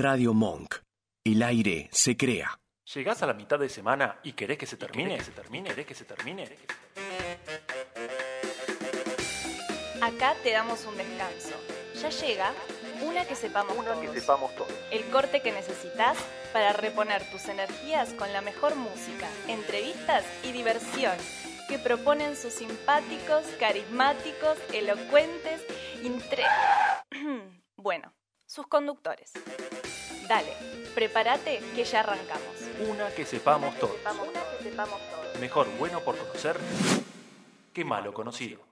Radio Monk. El aire se crea. Llegás a la mitad de semana y querés que se termine, que se termine, querés que se termine. Acá te damos un descanso. Ya llega una que sepamos Una todos. que sepamos todos. El corte que necesitas para reponer tus energías con la mejor música, entrevistas y diversión que proponen sus simpáticos, carismáticos, elocuentes, intre... bueno, sus conductores. Dale, prepárate que ya arrancamos. Una que sepamos todos. Una que sepamos todos. Mejor bueno por conocer que malo conocido.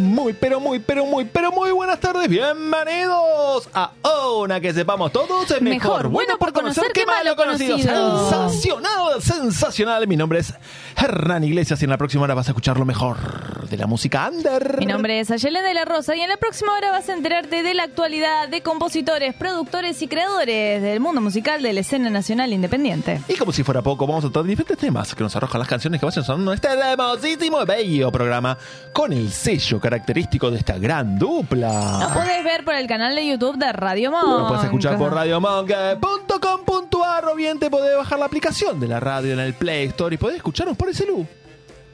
Muy, pero muy, pero muy, pero muy buenas tardes. Bienvenidos a Una que sepamos todos. Es mejor, Mejor bueno por conocer que malo conocido. Sensacional, sensacional. Mi nombre es Hernán Iglesias y en la próxima hora vas a escuchar lo mejor de la música under. Mi nombre es Ayelen de la Rosa y en la próxima hora vas a enterarte de la actualidad de compositores, productores y creadores del mundo musical de la escena nacional independiente. Y como si fuera poco, vamos a tratar diferentes temas que nos arrojan las canciones que vayan sonando en este hermosísimo y bello programa con el sello característico de esta gran dupla. Nos podés ver por el canal de YouTube de Radio Monk. Lo puedes escuchar por radiomonk.com.ar o bien te podés bajar la aplicación de la radio en el Play Store y podés escucharnos por el celu.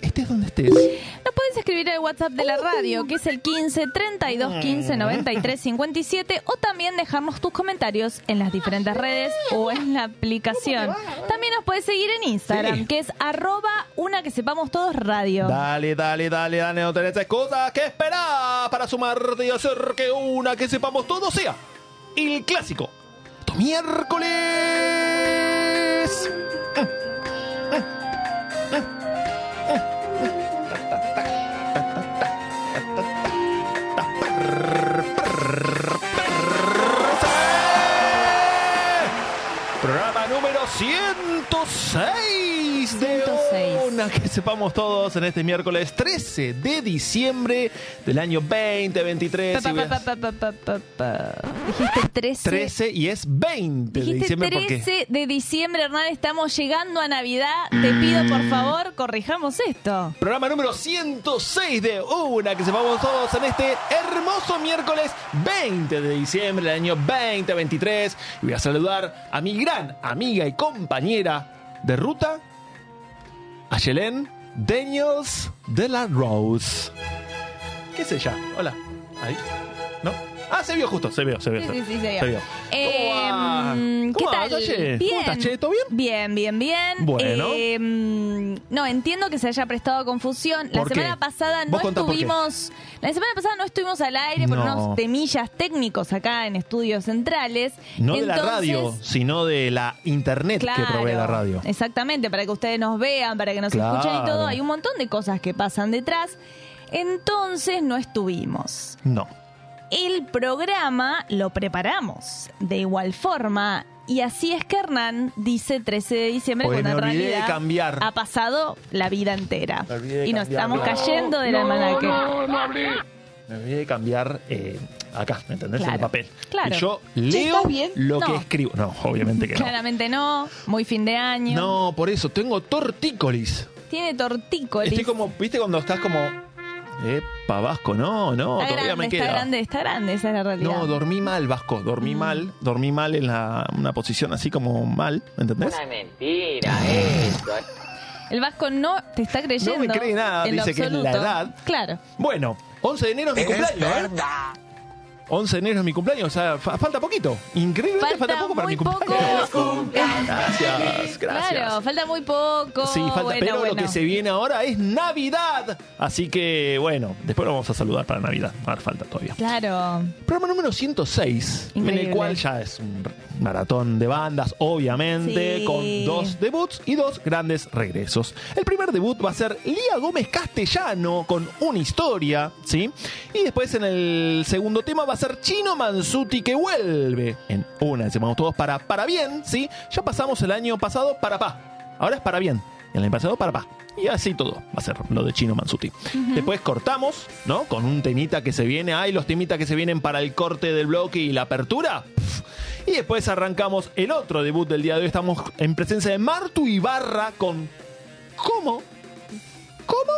Estés donde estés. Nos podés escribir al WhatsApp de la radio, que es el 15 32 15 93 57, o también dejarnos tus comentarios en las diferentes redes o en la aplicación. También nos podés seguir en Instagram, Sí. que es arroba una que sepamos todos radio. Dale, dale, dale, dale, no tenés excusa que esperar para sumarte y hacer que una que sepamos todo sea el clásico. Tu miércoles. 106. una que sepamos todos en este miércoles 13 de diciembre del año 2023. Pa, Y pa, veas- pa, pa, pa, pa, pa. Dijiste 13. 13 y es 20 de diciembre porque 13 de diciembre, Hernán. Estamos llegando a Navidad. Te pido, por favor, corrijamos esto. Programa número 106 de Una que sepamos todos en este hermoso miércoles 20 de diciembre del año 2023. Y voy a saludar a mi gran amiga y compañera de ruta, Ayelen Daniels de la Rose. ¿Qué es ella? Hola. Ahí. Ah, se vio justo, se vio, se vio. Sí, sí, sí, se vio. Se vio. Eh, ¿Qué ¿Cómo va, tal? Bien. ¿Cómo estás, Che? ¿Todo bien? Bien, bien, bien. Bueno. Eh, no, entiendo que se haya prestado confusión. La ¿Por qué? semana pasada no qué. estuvimos. La semana pasada no estuvimos al aire por No. unos temillas técnicos acá en estudios centrales. No de la radio, sino de la internet que provee la radio. Exactamente, para que ustedes nos vean, para que nos Claro. escuchen y todo. Hay un montón de cosas que pasan detrás. Entonces no estuvimos. No. El programa lo preparamos de igual forma. Y así es que Hernán dice 13 de diciembre Porque cuando en me olvidé de realidad cambiar. ha pasado la vida entera. Me olvidé de Y nos cambiarlo. estamos cayendo del almanaque. Me olvidé de cambiar eh, acá, ¿me entendés? En Claro. el papel. Claro. Y yo leo lo No. que escribo. No, obviamente que no. Claramente no, muy fin de año. No, por eso, tengo tortícolis. Tiene tortícolis. Estoy como, ¿viste cuando estás como... Epa, Vasco, no, no, está todavía grande, me está queda. grande, está grande, esa es la realidad. No, dormí mal, Vasco, dormí Mm. mal, dormí mal en la, una posición así como mal, ¿me entendés? Una mentira eso. El Vasco no te está creyendo. No me cree nada, dice que es la edad. Claro. Bueno, 11 de enero es mi cumpleaños, ¿eh? 11 de enero es mi cumpleaños, o sea, fa- falta poquito. Increíblemente falta, Falta poco para mi cumpleaños. poco. Gracias, gracias. Claro, falta muy poco. Sí, falta, Bueno, pero lo que se viene ahora es Navidad. Así que, bueno, después lo vamos a saludar para Navidad. Ahora falta todavía. Claro. Programa número 106, en Increíble. el cual ya es un maratón de bandas, obviamente, Sí. con dos debuts y dos grandes regresos. El primer debut va a ser Lía Gómez Castellano con una historia, ¿sí? Y después en el segundo tema va a ser Chino Mansuti que vuelve en una, decimos todos, para, para bien, ¿sí? Ya pasamos el año pasado para pa. Ahora es para bien. El año pasado para pa. Y así todo va a ser lo de Chino Mansuti. Después cortamos, ¿no? Con un temita que se viene. Ay, los temitas que se vienen para el corte del bloque y la apertura. Pff. Y después arrancamos el otro debut del día de hoy. Estamos en presencia de Martu Ibarra con. ¿Cómo? ¿Cómo?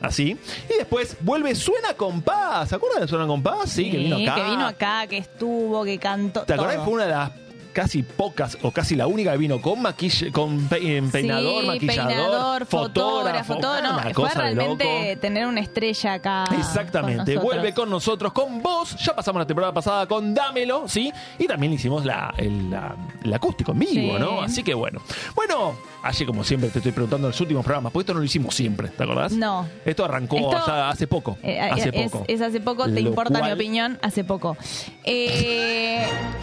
Así. Y después vuelve Suena Compás. ¿Se acuerdan de Suena Compás? Sí, que vino acá. que vino acá, que estuvo, que cantó. ¿Te acordás que fue una de las casi pocas o casi la única que vino con maquill con pe- eh, peinador, Sí, maquillador, peinador, fotógrafo, todo. No, una fue cosa de realmente loco. tener una estrella acá. Exactamente, con vuelve con nosotros, con vos. Ya pasamos la temporada pasada con Dámelo, ¿sí? Y también hicimos la, el, la- el acústico en vivo, Sí. ¿no? Así que bueno. Bueno, ayer como siempre te estoy preguntando en los últimos programas, porque esto no lo hicimos siempre, ¿te acordás? No. Esto arrancó Esto- hace poco. Eh, hace es, poco. es hace poco, te Lo importa mi opinión, hace poco. Eh,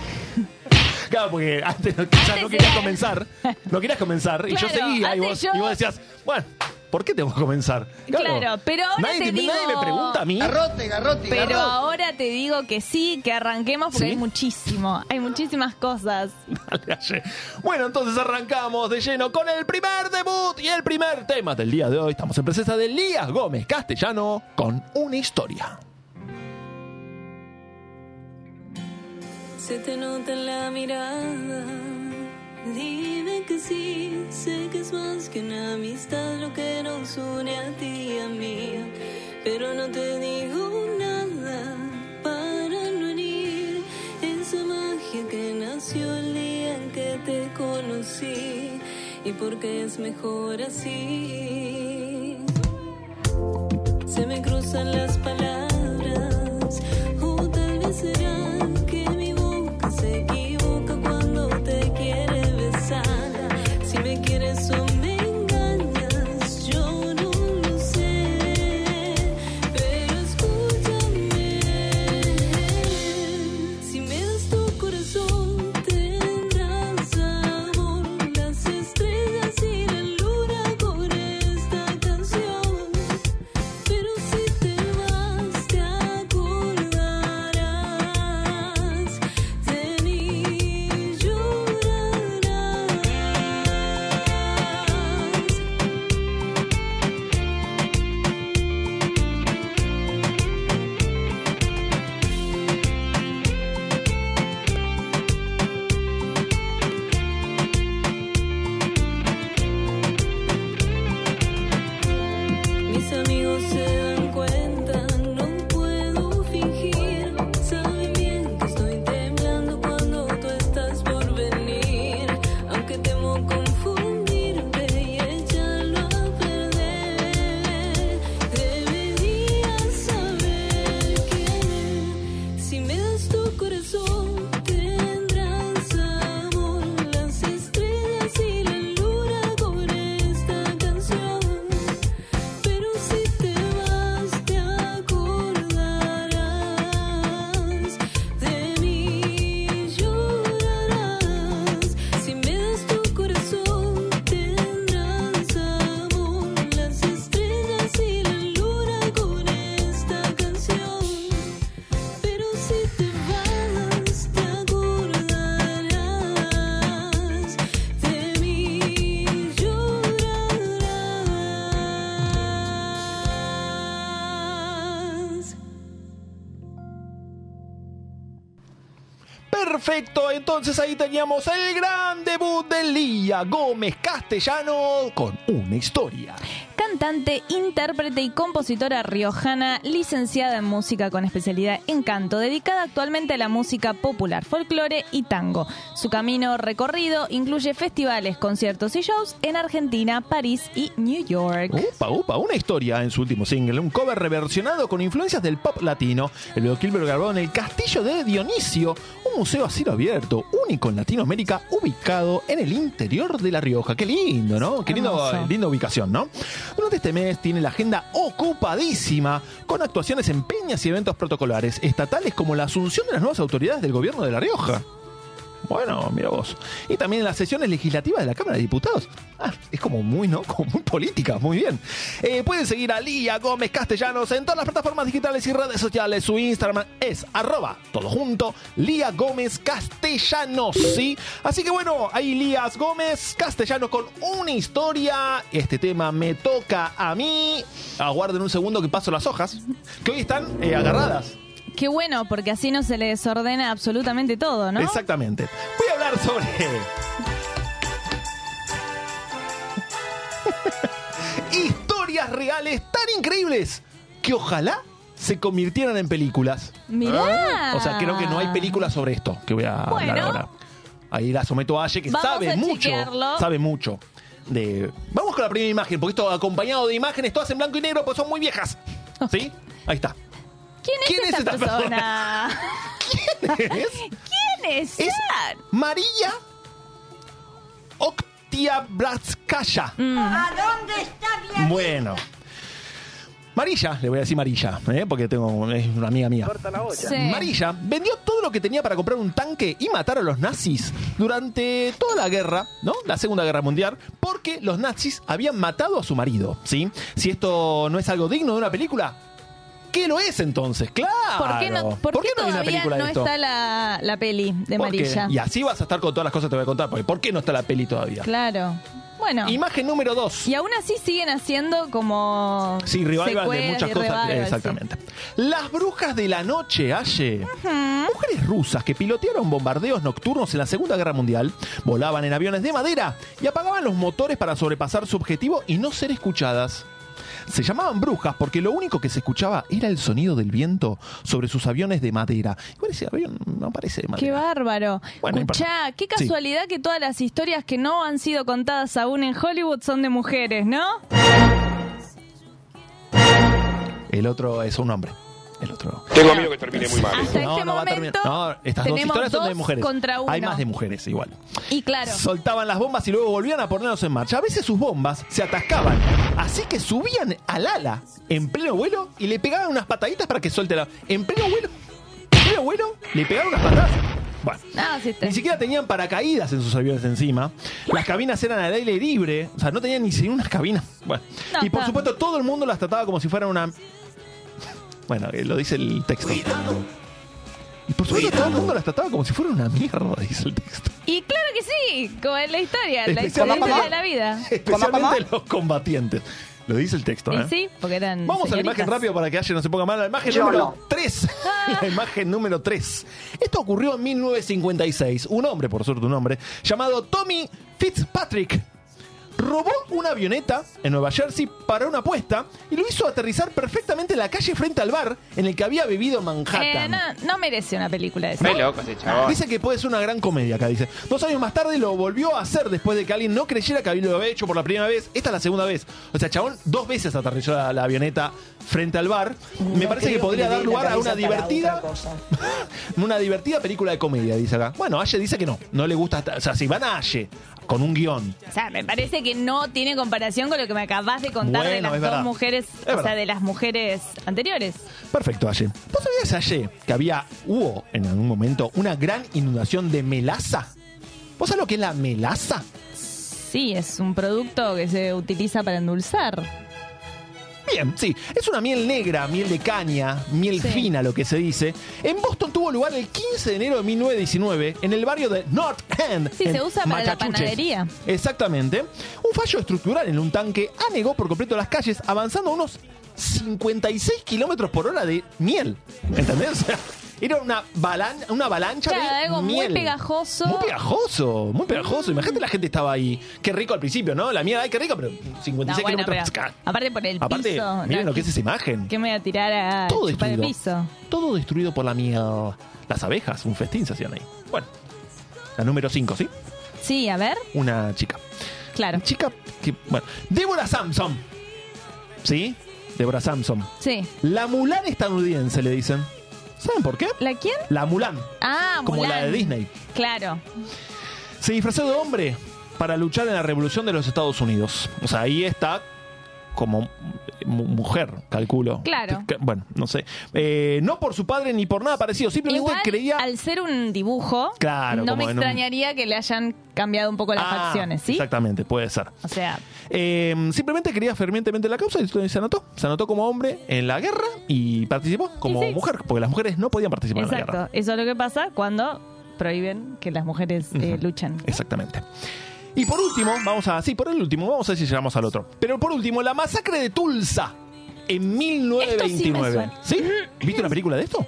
Claro, porque antes no, quizás no querías era- comenzar. No querías comenzar. y yo seguía y vos, yo- y vos decías, bueno, ¿por qué tengo que comenzar? Claro, pero ahora nadie, te nadie digo- me pregunta a mí. Garrote, garrote, pero garrote. ahora te digo que sí, que arranquemos porque ¿Sí? hay muchísimo, hay muchísimas cosas. Dale. Bueno, entonces arrancamos de lleno con el primer debut y el primer tema del día de hoy. Estamos en presencia de Elías Gómez Castellano con una historia. Se te nota en la mirada. Dime que sí, sé que es más que una amistad lo que nos une a ti y a mí. Pero no te digo nada para no herir esa magia que nació el día en que te conocí. Y porque es mejor así. Se me cruzan las palabras, o tal vez será entonces ahí teníamos el gran debut de Lía Gómez Castellano con una historia. Cantante, intérprete y compositora riojana, licenciada en música con especialidad en canto, dedicada actualmente a la música popular, folclore y tango. Su camino recorrido incluye festivales, conciertos y shows en Argentina, París y New York. Upa, upa, una historia en su último single, un cover reversionado con influencias del pop latino. El lo grabó en el Castillo de Dionisio, un museo a cielo abierto, único en Latinoamérica, ubicado en el interior de La Rioja. Qué lindo, ¿no? Qué lindo, Hermoso. linda ubicación, ¿no? Durante este mes tiene la agenda ocupadísima con actuaciones en peñas y eventos protocolares estatales como la asunción de las nuevas autoridades del gobierno de La Rioja. Bueno, mira vos. Y también en las sesiones legislativas de la Cámara de Diputados. Ah, es como muy, ¿no? Como muy política, muy bien. Eh, pueden seguir a Lía Gómez Castellanos en todas las plataformas digitales y redes sociales. Su Instagram es arroba, todo junto, Lía Gómez Castellanos, ¿sí? Así que bueno, ahí Lías Gómez Castellanos con una historia. Este tema me toca a mí. Aguarden un segundo que paso las hojas, que hoy están eh, agarradas. Qué bueno, porque así no se le desordena absolutamente todo, ¿no? Exactamente. Voy a hablar sobre. Historias reales tan increíbles que ojalá se convirtieran en películas. Mirá. O sea, creo que no hay películas sobre esto que voy a hablar ahora. Ahí la someto a Aye, que Vamos sabe mucho. chequearlo. Sabe mucho. De... Vamos con la primera imagen, porque esto acompañado de imágenes todas en blanco y negro, pues son muy viejas. ¿Sí? Ahí está. ¿Quién es ¿Quién es esta, esta persona? ¿Es? ¿Quién es? Es? María Oktiabratskaya. Mm. Bueno. Marilla, le voy a decir Marilla, ¿eh? porque tengo, es una amiga mía. Sí. Marilla vendió todo lo que tenía para comprar un tanque y matar a los nazis durante toda la guerra, ¿no? La Segunda Guerra Mundial, porque los nazis habían matado a su marido, ¿sí? Si esto no es algo digno de una película, ¿qué lo es entonces? Claro. ¿Por qué, no, por qué no hay una todavía película no de esto? está la, la peli de ¿Por qué? Marilla? Y así vas a estar con todas las cosas que te voy a contar, porque ¿por qué no está la peli todavía? Claro. Bueno. Imagen número 2. Y aún así siguen haciendo como. Sí, revival de secuelas muchas y cosas. Exactamente. Las brujas de la noche, Aye. Mujeres rusas que pilotearon bombardeos nocturnos en la Segunda Guerra Mundial, volaban en aviones de madera y apagaban los motores para sobrepasar su objetivo y no ser escuchadas. Se llamaban brujas porque lo único que se escuchaba era el sonido del viento sobre sus aviones de madera. Igual ese avión no parece de madera. Qué bárbaro. Bueno. Escuchá, qué Sí. casualidad que todas las historias que no han sido contadas aún en Hollywood son de mujeres, ¿no? El otro es un hombre. El otro. Tengo miedo que termine muy mal. Hasta No, este no va a momento terminar. No, estas dos tenemos historias son de dos mujeres. contra uno. Hay más de mujeres igual. Y claro, Soltaban las bombas y luego volvían a ponerlos en marcha. A veces sus bombas se atascaban. Así que subían al ala en pleno vuelo y le pegaban unas pataditas para que suelte la. En pleno vuelo. En pleno vuelo le pegaban unas patadas. Bueno. no, sí está- Ni siquiera tenían paracaídas en sus aviones encima. Las cabinas eran al aire libre. O sea, no tenían ni siquiera unas cabinas. Bueno. No, y por supuesto, todo el mundo las trataba como si fueran una. Bueno, eh, lo dice el texto. Y por supuesto, todo el mundo las trataba como si fuera una mierda, dice el texto. Y claro que sí, como en la historia, la Especialmente- historia de la vida. Especialmente los combatientes. Lo dice el texto, ¿eh? sí, porque eran. Vamos a la imagen rápido para que Aye no se ponga mal. La imagen número 3. La imagen número 3. Esto ocurrió en 1956. Un hombre, por suerte un hombre, llamado Tommy Fitzpatrick. Robó una avioneta en Nueva Jersey para una apuesta y lo hizo aterrizar perfectamente en la calle frente al bar en el que había vivido en Eh, Manhattan. no, no merece una película de esa. Re loco ese chabón. Dice que puede ser una gran comedia acá, dice. Dos años más tarde lo volvió a hacer después de que alguien no creyera que lo había hecho por la primera vez. Esta es la segunda vez. O sea, chabón, dos veces aterrizó la, la avioneta frente al bar. Me parece que podría dar lugar a una divertida, una divertida película de comedia, dice acá. Bueno, Aye dice que no. No le gusta. O sea, si van a Aye con un guion. O sea, me parece que no tiene comparación con lo que me acabas de contar de las dos verdad. mujeres, Es o sea, de las mujeres anteriores. Perfecto, Aye. ¿Vos sabías, Aye, que había, hubo en algún momento una gran inundación de melaza? ¿Vos sabés lo que es la melaza? Sí, es un producto que se utiliza para endulzar. Bien, sí. Es una miel negra, miel de caña, miel Sí. fina, lo que se dice. En Boston tuvo lugar el 15 de enero de 1919 en el barrio de North End. Sí, en se usa para la panadería. Exactamente. Un fallo estructural en un tanque anegó por completo las calles, avanzando unos 56 kilómetros por hora de miel. ¿Entendés? O sea, era una, balan- una avalancha Claro, de algo muy miel. pegajoso. Muy pegajoso, muy pegajoso. Imagínate la gente estaba ahí. Qué rico al principio, ¿no? La miel, ay, qué rico, pero 56 No, bueno, kilómetros. pero aparte por el Aparte, piso. miren no, lo que es esa imagen. ¿Qué me voy a tirar a Todo chupar el destruido. piso? Todo destruido por la miel. Las abejas, un festín se hacían ahí. Bueno, la número 5, ¿sí? Sí, a ver, Una chica. claro. Una chica que, bueno, Débora Samson. ¿Sí? Débora Samson. Sí. La Mulan estadounidense, le dicen. ¿Saben por qué? ¿La quién? La Mulan. Ah, Como Mulan. la de Disney. Claro. Se disfrazó de hombre para luchar en la revolución de los Estados Unidos. O sea, ahí está como mu- mujer, calculo. Claro. Bueno, no sé. Eh, no por su padre ni por nada parecido. Simplemente Igual, creía. al ser un dibujo, Claro, no me un- extrañaría que le hayan cambiado un poco las Ah, facciones, ¿sí? Exactamente, puede ser. O sea, Eh, simplemente quería fervientemente la causa y se anotó. Se anotó como hombre en la guerra y participó como Sí, sí. mujer, porque las mujeres no podían participar en la guerra. exacto. Eso es lo que pasa cuando prohíben que las mujeres eh, luchan. Exactamente. Y por último, vamos a. Sí, por el último, vamos a ver si llegamos al otro. Pero por último, la masacre de Tulsa en 1929. Esto sí me ¿Sí? ¿Viste una película de esto?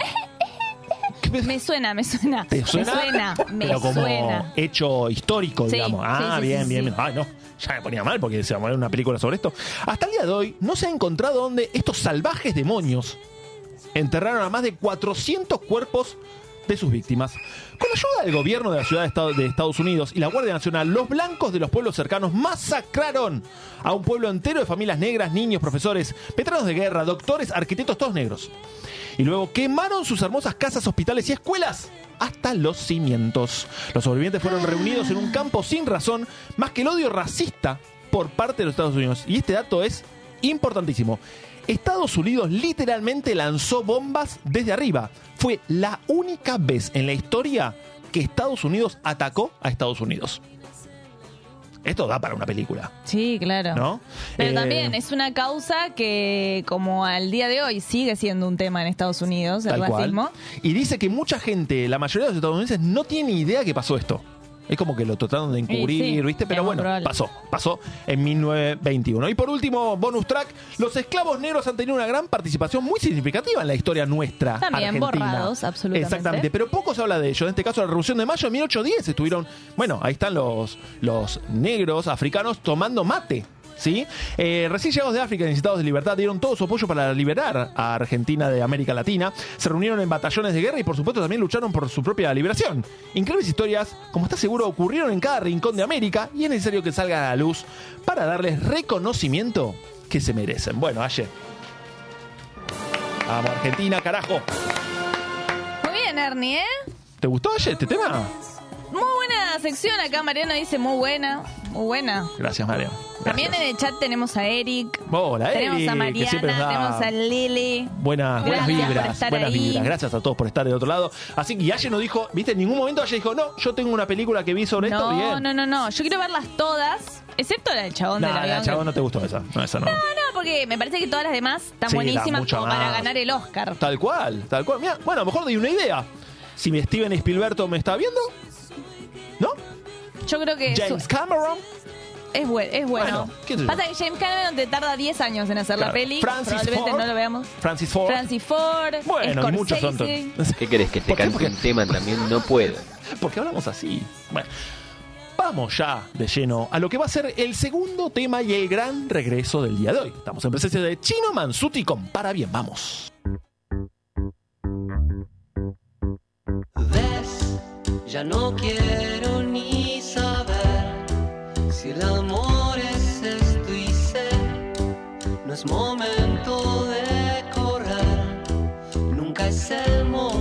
¿Qué Me suena, me suena. ¿Te suena? Me suena, me Pero como suena. hecho histórico, Sí, digamos. Ah, sí, bien, bien. Ay, no, ya me ponía mal porque se va a poner una película sobre esto. Hasta el día de hoy no se ha encontrado dónde estos salvajes demonios enterraron a más de 400 cuerpos de sus víctimas. Con ayuda del gobierno de la ciudad de Estado- de Estados Unidos y la Guardia Nacional, los blancos de los pueblos cercanos masacraron a un pueblo entero de familias negras, niños, profesores, veteranos de guerra, doctores, arquitectos, todos negros. Y luego quemaron sus hermosas casas, hospitales y escuelas hasta los cimientos. Los sobrevivientes fueron reunidos en un campo sin razón, más que el odio racista por parte de los Estados Unidos. Y este dato es importantísimo. Estados Unidos literalmente lanzó bombas desde arriba. Fue la única vez en la historia que Estados Unidos atacó a Estados Unidos. Esto da para una película, Sí, claro. ¿no? Pero Eh, también es una causa que, como al día de hoy, sigue siendo un tema en Estados Unidos, el cual. racismo. Y dice que mucha gente, la mayoría de los estadounidenses, no tiene idea que pasó esto. Es como que lo trataron de encubrir, sí, ¿viste? Pero bueno, probable. pasó. Pasó en 1921. Y por último, bonus track. Los esclavos negros han tenido una gran participación muy significativa en la historia nuestra. También argentina. borrados, absolutamente. Exactamente. Pero poco se habla de ellos. En este caso, la Revolución de Mayo de 1810 estuvieron. Bueno, ahí están los, los negros africanos tomando mate. ¿Sí? Eh, recién llegados de África necesitados de libertad dieron todo su apoyo para liberar a Argentina de América Latina. Se reunieron en batallones de guerra y por supuesto también lucharon por su propia liberación. Increíbles historias, como está seguro, ocurrieron en cada rincón de América y es necesario que salgan a la luz para darles reconocimiento que se merecen. Bueno, ayer. Vamos, Argentina, carajo. Muy bien, Ernie, ¿eh? ¿Te gustó ayer este tema? Muy buena sección acá, Mariana dice muy buena, muy buena. Gracias, Mario. También en el chat tenemos a Eric, Hola, tenemos a que Mariana, siempre nos da tenemos a Lili. Buenas, buenas vibras, buenas ahí. vibras. Gracias a todos por estar del otro lado. Así que y Aye no dijo, viste, en ningún momento Aye dijo, no, yo tengo una película que vi sobre esto. No, Bien. no, no, no. Yo quiero verlas todas, excepto la del chabón No, del la chabón no te gustó esa. No, esa no. No, no, porque me parece que todas las demás están Sí, buenísimas como para ganar el Oscar. Tal cual, tal cual. Mira, bueno, a lo mejor di una idea. Si mi Steven Spielberg me está viendo, ¿no? Yo creo que James su- Cameron. es, buen- es bueno. Pasa que James Cameron te tarda 10 años en hacer la peli. Francis Probablemente Ford. no lo veamos. Francis Ford. Francis Ford. bueno, y muchos son. Scorsese. ¿Qué querés que te ¿Por qué? cante Porque- un tema también? No puedo. Porque hablamos así. Bueno, vamos ya de lleno a lo que va a ser el segundo tema y el gran regreso del día de hoy. Estamos en presencia de Chino Mansuti con Para Bien, vamos. Ya no quiero ni saber si el amor es esto y sé, no es momento de correr, nunca es el momento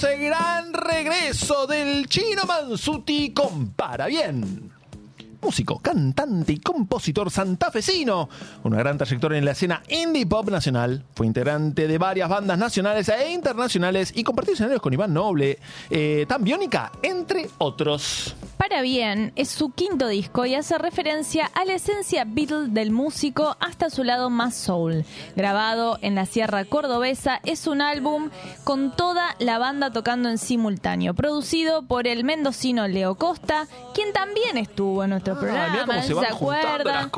el gran regreso del chino Mansuti con Para Bien. Músico, cantante y compositor santafesino. Una gran trayectoria en la escena indie pop nacional. Fue integrante de varias bandas nacionales e internacionales y compartió escenarios con Iván Noble, eh, Tan entre otros. Para bien es su quinto disco y hace referencia a la esencia Beatle del músico hasta su lado más soul. Grabado en la Sierra Cordobesa, es un álbum con toda la banda tocando en simultáneo, producido por el mendocino Leo Costa, quien también estuvo en nuestro Ah, programa, se ¿se acuerdan?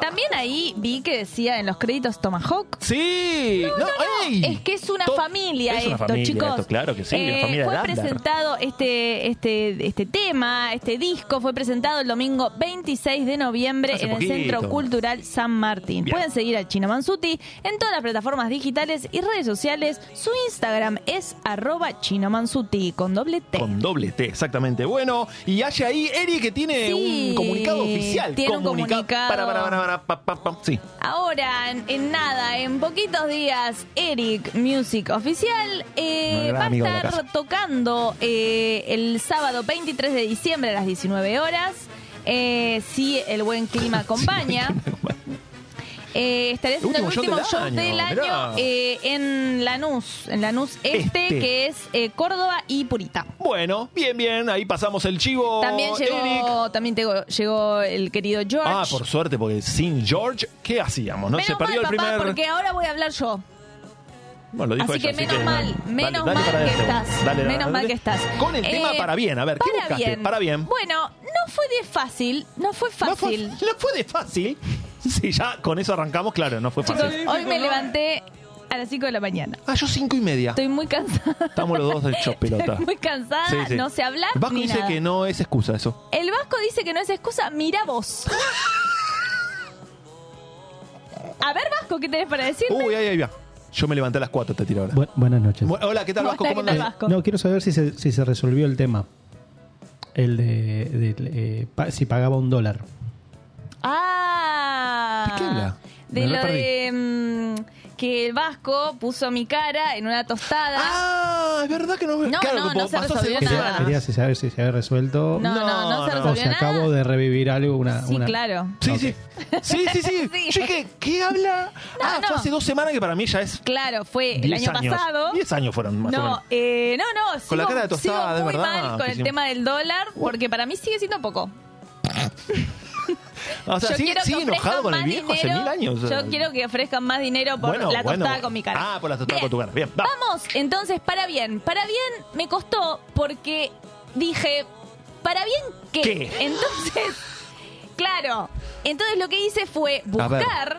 También ahí vi que decía en los créditos Tomahawk. Sí, no, ey. Es que es una familia es una esto, familia chicos. esto, claro que sí, Eh, familia fue Lander. presentado este, este, este tema, este disco, fue presentado el domingo 26 de noviembre Hace en poquito. el Centro Cultural San Martín. Bien. Pueden seguir al Chino Mansuti en todas las plataformas digitales y redes sociales. Su Instagram es arroba Chino Mansuti con doble T. Con doble T, exactamente. Bueno, y hay ahí Eri que tiene Sí, un comunicado oficial. tiene un Comunica- comunicado. Para, para, para, para, pa, pa, pa. Sí. Ahora, en, en nada, en poquitos días, Eric Music Oficial eh, Un va a estar tocando eh, el sábado 23 de diciembre a las 19 horas. Eh, si el buen clima acompaña. Eh, estaré haciendo el Último show show del del año, eh, en Lanús, en Lanús este, Este. que es eh, Córdoba y Purita. Bueno, bien, bien. Ahí pasamos el chivo. También Eric. llegó, también tengo- llegó el querido George. Ah, por suerte, porque sin George, ¿qué hacíamos? No menos se perdió mal, el papá, primer. porque ahora voy a hablar yo. Bueno, lo dijo Así ella, que menos mal, menos dale mal que estás. Dale, menos mal que estás. Con el tema Eh, para bien. A ver, ¿qué para buscaste? bien. Para bien. Bueno, no fue de fácil, no fue No fue, fácil. no fue de fácil. Sí, ya con eso arrancamos, claro, no fue Chicos, fácil. hoy me levanté a las 5 de la mañana. Ah, yo cinco y media. Estoy muy cansada. Estamos los dos hechos pelota. Estoy muy cansada, Sí, sí. no sé hablar Vasco ni dice nada. que no es excusa eso. El Vasco dice que no es excusa, mira vos. A ver, Vasco, ¿qué tenés para decirme? Uy, ahí, ahí va. Yo me levanté a las 4, te tiro ahora. Bu- buenas noches. Bu- Hola, ¿qué tal, Vasco? ¿Cómo ¿qué tal? Vasco? No, quiero saber si se, si se resolvió el tema. El de, de- eh, pa- si pagaba un dólar. Ah. ¿De qué habla? De lo perdí. de mm, que el Vasco puso mi cara en una tostada. Ah, es verdad que no. No, claro, no, como no se pasó hace resolvió dos nada. Quería, quería saber si se había resuelto no, no, no, no, se o resolvió si nada. acabo de revivir algo. Una, Sí, una- claro. Sí, sí. Sí, sí, sí. Sí. Yo dije, ¿qué habla? ah, no. fue hace dos semanas que para mí ya es Claro, fue el 10 año años. pasado. 10 años fueron más o No, menos. eh, no, no. Con la sigo- cara de tostada, sigo de muy verdad, mal con el tema del dólar, porque para mí sigue siendo poco. O sea, yo sigue, quiero que sigue enojado con el viejo hace dinero. mil años. Yo quiero que ofrezcan más dinero por Bueno, la tostada bueno. con mi cara. Ah, por la tostada Bien. con tu cara. Bien, va. Vamos, entonces, para bien. Para bien me costó porque dije, ¿para bien qué? ¿Qué? Entonces, claro. Entonces lo que hice fue buscar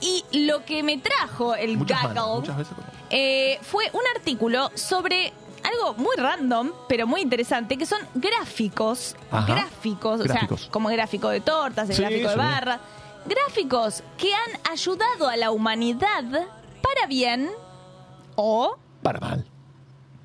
y lo que me trajo el Muchas gaggle manos, muchas veces. eh, fue un artículo sobre algo muy random, pero muy interesante, que son gráficos. Ajá. Gráficos, Gráficos. o sea, como gráfico de tortas, el Sí, gráfico de sí. barra. Gráficos que han ayudado a la humanidad para bien o Para mal.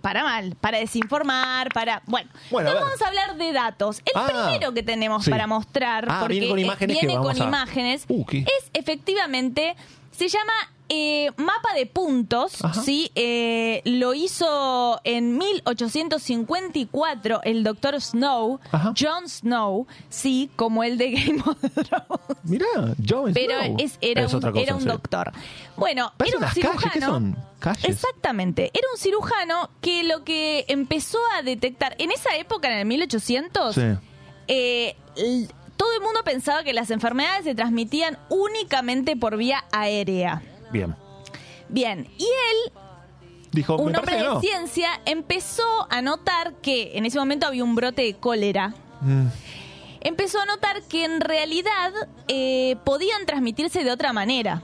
para mal, para desinformar, para... Bueno, Bueno, entonces vamos a hablar de datos. El Ah, primero que tenemos sí. para mostrar, Ah, porque viene con eh, imágenes que viene vamos con a- imágenes, Uh, es efectivamente, se llama eh, mapa de puntos, Ajá. ¿sí? Eh, lo hizo en 1854 el doctor Snow, Ajá. John Snow, sí, como el de Game of Thrones. Mirá, Jon Pero Snow. es, era, Es un, otra cosa, era un sí. doctor. Bueno, Parece era un unas cirujano. calles, ¿qué son? Calles. Exactamente. Era un cirujano que lo que empezó a detectar en esa época, en el 1800, Sí. eh, todo el mundo pensaba que las enfermedades se transmitían únicamente por vía aérea. Bien. Bien, y él, Dijo, un me hombre parece que de no. ciencia, empezó a notar que en ese momento había un brote de cólera. Mm. Empezó a notar que en realidad eh, podían transmitirse de otra manera.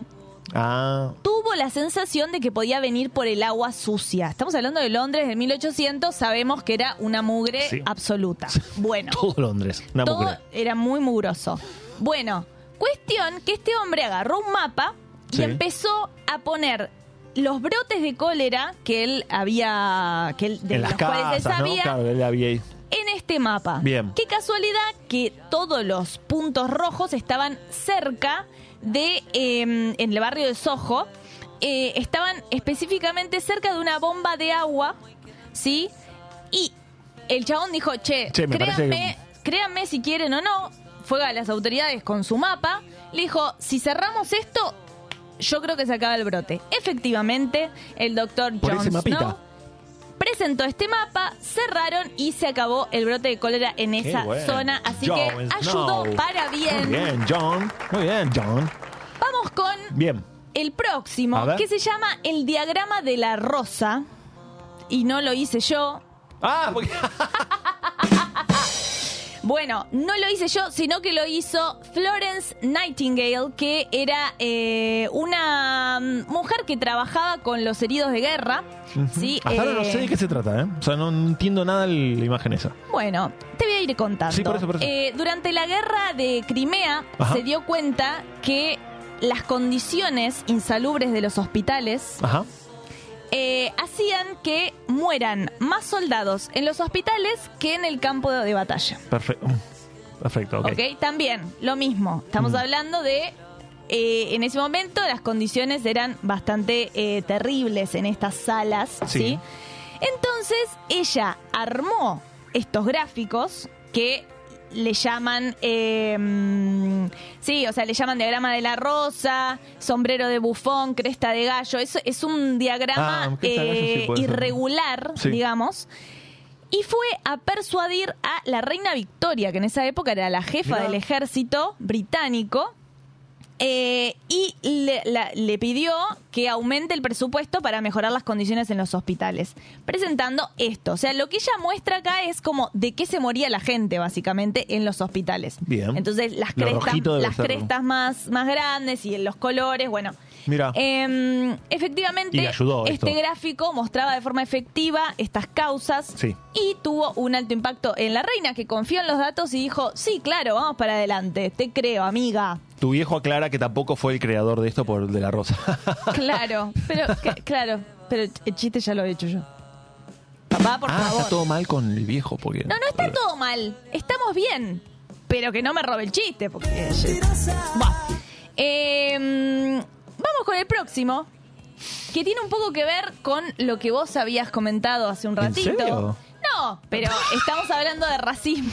Ah, tuvo la sensación de que podía venir por el agua sucia. Estamos hablando de Londres del 1800, sabemos que era una mugre Sí. absoluta. Bueno, todo Londres. Una todo mugre. era muy mugroso. Bueno, cuestión que este hombre agarró un mapa y Sí. empezó a poner los brotes de cólera que él había, que él, de en los las cuales él ¿no? sabía, Claro, él había... en este mapa. Bien. Qué casualidad que todos los puntos rojos estaban cerca de, eh, en el barrio de Soho, eh, estaban específicamente cerca de una bomba de agua ¿sí? Y el chabón dijo, che, créanme, créanme si quieren o no, fue a las autoridades con su mapa, le dijo, si cerramos esto, yo creo que se acaba el brote. Efectivamente, el doctor Por Jon ese mapita. Snow presentó este mapa, cerraron y se acabó el brote de cólera en Qué esa zona. Así que ayudó para bien. Muy bien, John. Muy bien, John. Vamos con Bien. el próximo, ver. que se llama el diagrama de la rosa. Y no lo hice yo. Ah, porque... Bueno, no lo hice yo, sino que lo hizo Florence Nightingale, que era eh, una mm, mujer que trabajaba con los heridos de guerra. ¿sí? Hasta ahora no Eh, sé de qué se trata, ¿eh? O sea, no entiendo nada de la imagen esa. Bueno, te voy a ir contando. Sí, por eso, por eso. Eh, durante la guerra de Crimea Ajá. se dio cuenta que las condiciones insalubres de los hospitales Ajá. Eh, hacían que mueran más soldados en los hospitales que en el campo de, de batalla. Perfecto. Perfecto, ok. ¿Ok? También, lo mismo. Estamos Mm. hablando de. eh, en ese momento las condiciones eran bastante eh, terribles en estas salas, ¿sí? Sí. Entonces ella armó estos gráficos que le llaman, eh, sí, o sea, le llaman diagrama de la rosa, sombrero de bufón, cresta de gallo. Eso es un diagrama Ah, sí irregular, Sí. digamos. Y fue a persuadir a la reina Victoria, que en esa época era la jefa Mirá. del ejército británico, eh, y le, la- le pidió que aumente el presupuesto para mejorar las condiciones en los hospitales, presentando esto. O sea, lo que ella muestra acá es como de qué se moría la gente, básicamente, en los hospitales. Bien. Entonces, las Lo crestas, las ser. crestas más, más grandes y los colores, bueno. Mira. Eh, efectivamente, ayudó este esto. gráfico mostraba de forma efectiva estas causas Sí. y tuvo un alto impacto en la reina que confió en los datos y dijo, sí, claro, vamos para adelante, te creo, amiga. Tu viejo aclara que tampoco fue el creador de esto por de la rosa. Claro, pero que- claro, pero el chiste ya lo he hecho yo. Papá, por ah, favor. está todo mal con el viejo. Porque... No, no está todo mal. Estamos bien. Pero que no me robe el chiste. Porque. Buah. Eh, vamos con el próximo. Que tiene un poco que ver con lo que vos habías comentado hace un ¿En ratito. serio? No, pero estamos hablando de racismo.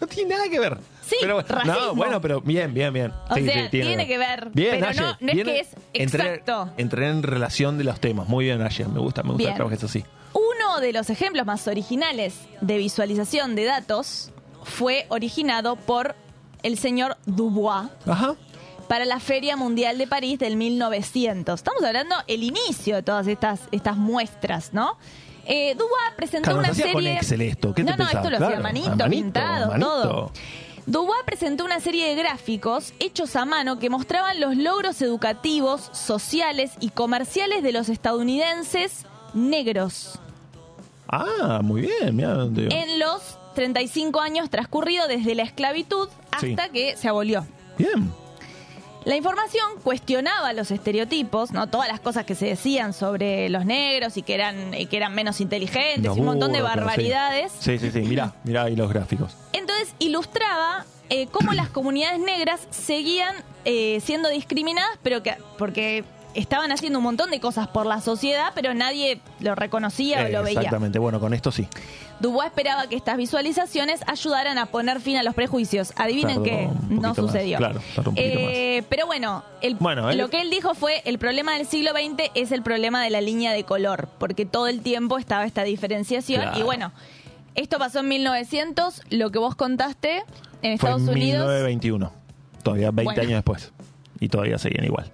No tiene nada que ver. Sí, pero, racismo. No, bueno, pero bien, bien, bien. O Sí, sea, sí, tiene que ver, Bien, pero no- no es que es exacto. Entré en relación de los temas. Muy bien, Aye. Me gusta, me gusta Bien. que trabajes así. Uno de los ejemplos más originales de visualización de datos fue originado por el señor Dubois Ajá. para la Feria Mundial de París del 1900. Estamos hablando el inicio de todas estas, estas muestras, ¿no? Eh, Dubois presentó Claro, una no serie... con Excel esto. ¿Qué te no, no, esto lo hacía Claro, manito, manito, pintado, manito. todo. Dubois presentó una serie de gráficos hechos a mano que mostraban los logros educativos, sociales y comerciales de los estadounidenses negros Ah, muy bien. Mira dónde- en los 35 años transcurridos desde la esclavitud hasta Sí. que se abolió. Bien. La información cuestionaba los estereotipos, no todas las cosas que se decían sobre los negros y que eran y que eran menos inteligentes Los y un montón de burros, pero sí. barbaridades. Sí, sí, sí. Mirá, mirá ahí los gráficos. Entonces ilustraba eh, cómo las comunidades negras seguían eh, siendo discriminadas, pero que porque estaban haciendo un montón de cosas por la sociedad, pero nadie lo reconocía o Eh, lo veía. Exactamente. Bueno, con esto sí. Dubois esperaba que estas visualizaciones ayudaran a poner fin a los prejuicios. Adivinen que no poquito más, sucedió. claro, un Eh, Pero bueno, el- Bueno, él- lo que él dijo fue el problema del siglo XX es el problema de la línea de color, porque todo el tiempo estaba esta diferenciación. Claro. Y bueno, esto pasó en 1900, lo que vos contaste en Fue Estados en Unidos. 1921. Todavía 20 Bueno. años después. Y todavía seguían igual.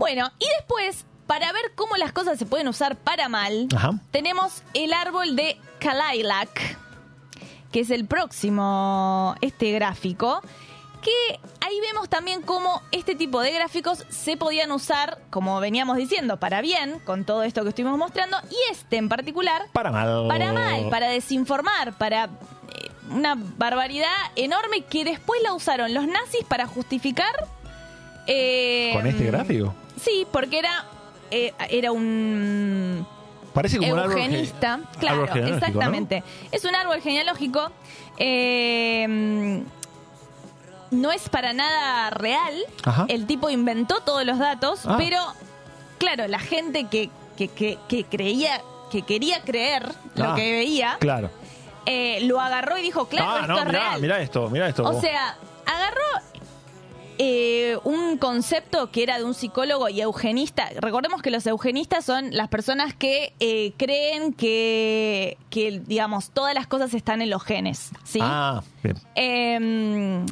Bueno, y después, para ver cómo las cosas se pueden usar para mal, Ajá. tenemos el árbol de Kalailak, que es el próximo este gráfico, que ahí vemos también cómo este tipo de gráficos se podían usar, como veníamos diciendo, para bien, con todo esto que estuvimos mostrando, y este en particular, Para mal. para mal, para desinformar, para eh, una barbaridad enorme que después la usaron los nazis para justificar... eh, ¿Con este gráfico? Sí, porque era, eh, era un Parece como un árbol. ge-. Claro, árbol genealógico, ¿no? exactamente. Es un árbol genealógico. eh, no es para nada real. Ajá. El tipo inventó todos los datos, Ah. pero claro, la gente que, que, que- que creía que quería creer lo Ah, que veía, Claro. eh, lo agarró y dijo, claro, ah, esto no, es mirá, real. mirá esto, mirá esto. O sea, agarró eh, un concepto que era de un psicólogo y eugenista. Recordemos que los eugenistas son las personas que eh, creen que, que, digamos, todas las cosas están en los genes. ¿sí? Ah, bien. Em,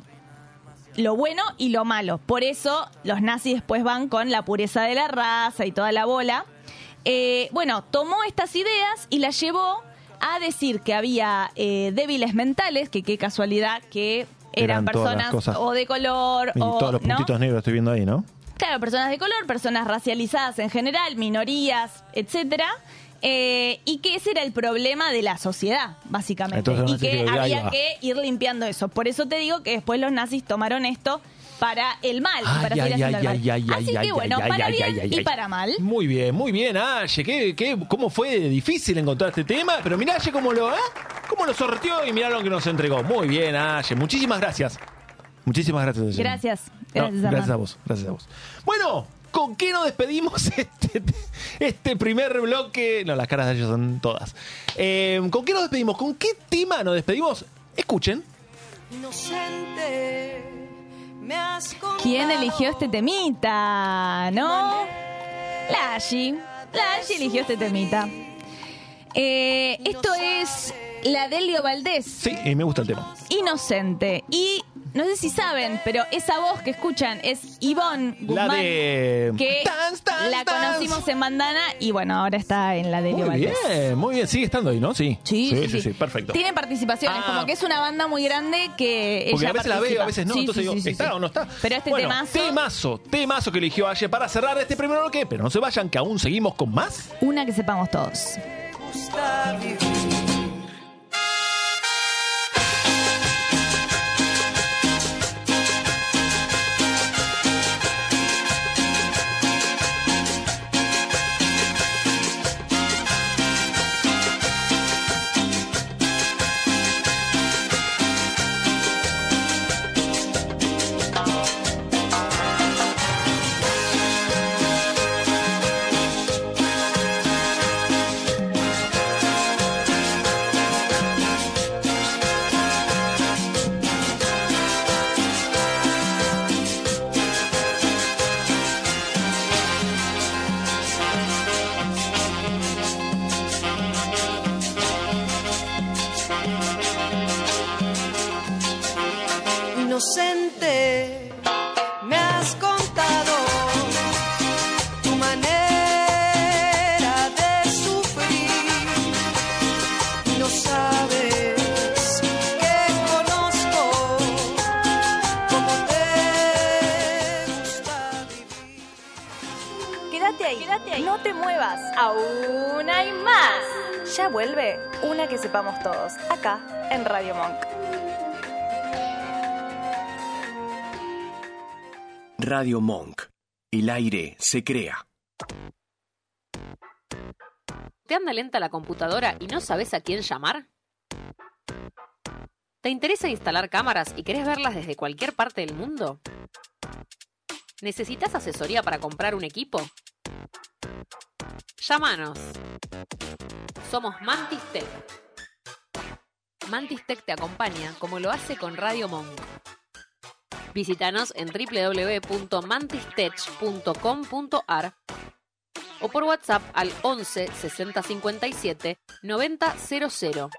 lo bueno y lo malo. Por eso los nazis después van con la pureza de la raza y toda la bola. Eh, bueno, tomó estas ideas y las llevó a decir que había eh, débiles mentales, que qué casualidad que eran, Eran personas cosas. o de color Y o todos los ¿no? puntitos negros estoy viendo ahí, ¿no? Claro, personas de color, personas racializadas en general, minorías, etcétera. eh, y que ese era el problema de la sociedad, básicamente. Entonces y que había que ir limpiando eso. Por eso te digo que después los nazis tomaron esto para el mal, Ay, para ay, ay, el mal. ay, Así que bueno, para bien y para mal. Muy bien, muy bien, Aye. ¿Qué, qué, ¿Cómo fue difícil encontrar este tema? Pero mirá, Aye, cómo lo, ¿eh? cómo lo sorteó y mirá lo que nos entregó. Muy bien, Aye. Muchísimas gracias. Muchísimas gracias. Aye. Gracias. No, Gracias, gracias a vos, gracias a vos. Bueno, ¿con qué nos despedimos este, este primer bloque? No, las caras de ellos son todas. Eh, ¿Con qué nos despedimos? ¿Con qué tema nos despedimos? Escuchen. Inocente, ¿Quién eligió este temita? ¿No? La Angie. La Angie eligió este temita. Eh, esto es la Delio Valdés. Sí, y me gusta el tema. Inocente. Y no sé si saben, pero esa voz que escuchan es Ivonne La Guzmán. de... Que Dance, dance, la dance. conocimos en Bandana y bueno, ahora está en la Delio Muy bien, muy bien. Sigue estando ahí, ¿no? Sí. Sí, sí, sí. sí, perfecto. Tienen participaciones, Ah. como que es una banda muy grande que Porque ella a veces la veo, participa. a veces no. Sí, entonces sí, digo, sí, sí, ¿está sí. o no está? Pero este bueno, temazo- Temazo, temazo que eligió Aye para cerrar este primer bloque. Pero no se vayan, que aún seguimos con más. Una que sepamos todos. Inocente, Radio Monk. El aire se crea. ¿Te anda lenta la computadora y no sabes a quién llamar? ¿Te interesa instalar cámaras y querés verlas desde cualquier parte del mundo? ¿Necesitas asesoría para comprar un equipo? Llámanos. Somos Mantis Tech. Mantis Tech te acompaña como lo hace con Radio Monk. Visítanos en www.mantistech.com.ar o por WhatsApp al 11 60 57 90 00.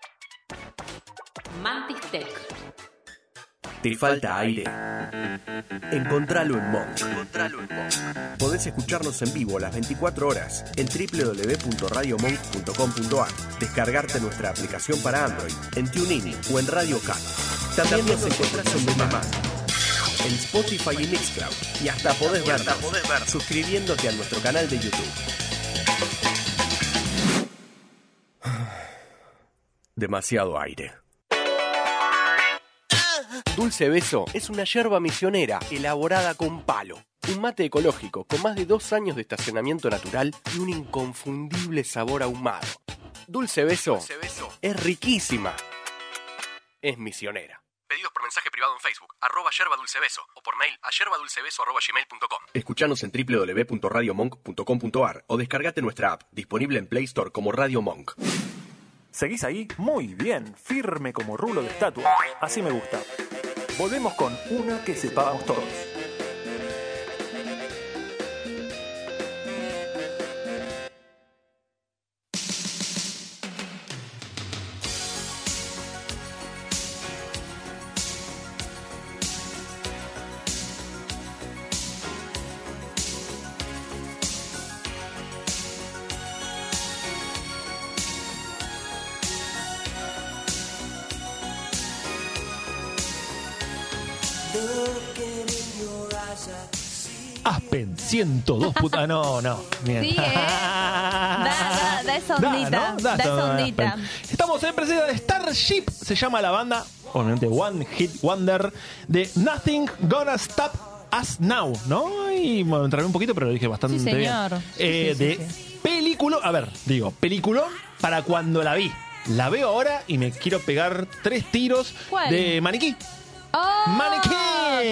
Mantis Tech. ¿Te falta aire? Encontralo en Monk. Podés escucharnos en vivo las 24 horas en www.radiomonk.com.ar. Descargarte nuestra aplicación para Android en TuneIn o en Radio Cat. También nos encontrás en Mamá, en Spotify y Mixcloud. Y hasta podés vernos suscribiéndote a nuestro canal de YouTube. Demasiado aire. Dulce Beso es una yerba misionera elaborada con palo. Un mate ecológico con más de dos años de estacionamiento natural y un inconfundible sabor ahumado. Dulce Beso, es riquísima. Es misionera. Pedidos por mensaje privado en Facebook, arroba yerbadulcebeso, o por mail a yerbadulcebeso arroba gmail.com. Escuchanos en www.radiomonk.com.ar o descargate nuestra app, disponible en Play Store como Radio Monk. ¿Seguís ahí? Muy bien, firme como rulo de estatua. Así me gusta. Volvemos con una que sepamos todos. Aspen 102 puta. No, no. Bien. Sí, ¿eh? Da, da, da esa ondita. Da, ¿no? Da esa esa ondita. Aspen. Estamos en presencia de Starship, se llama la banda, obviamente One Hit Wonder, de Nothing Gonna Stop Us Now, ¿no? Y bueno, entraré un poquito, pero lo dije bastante Sí, señor. bien. Eh, sí, de película, a ver, digo, película para cuando la vi. La veo ahora y me quiero pegar tres tiros ¿Cuál? de maniquí. ¡Oh! Maniquí.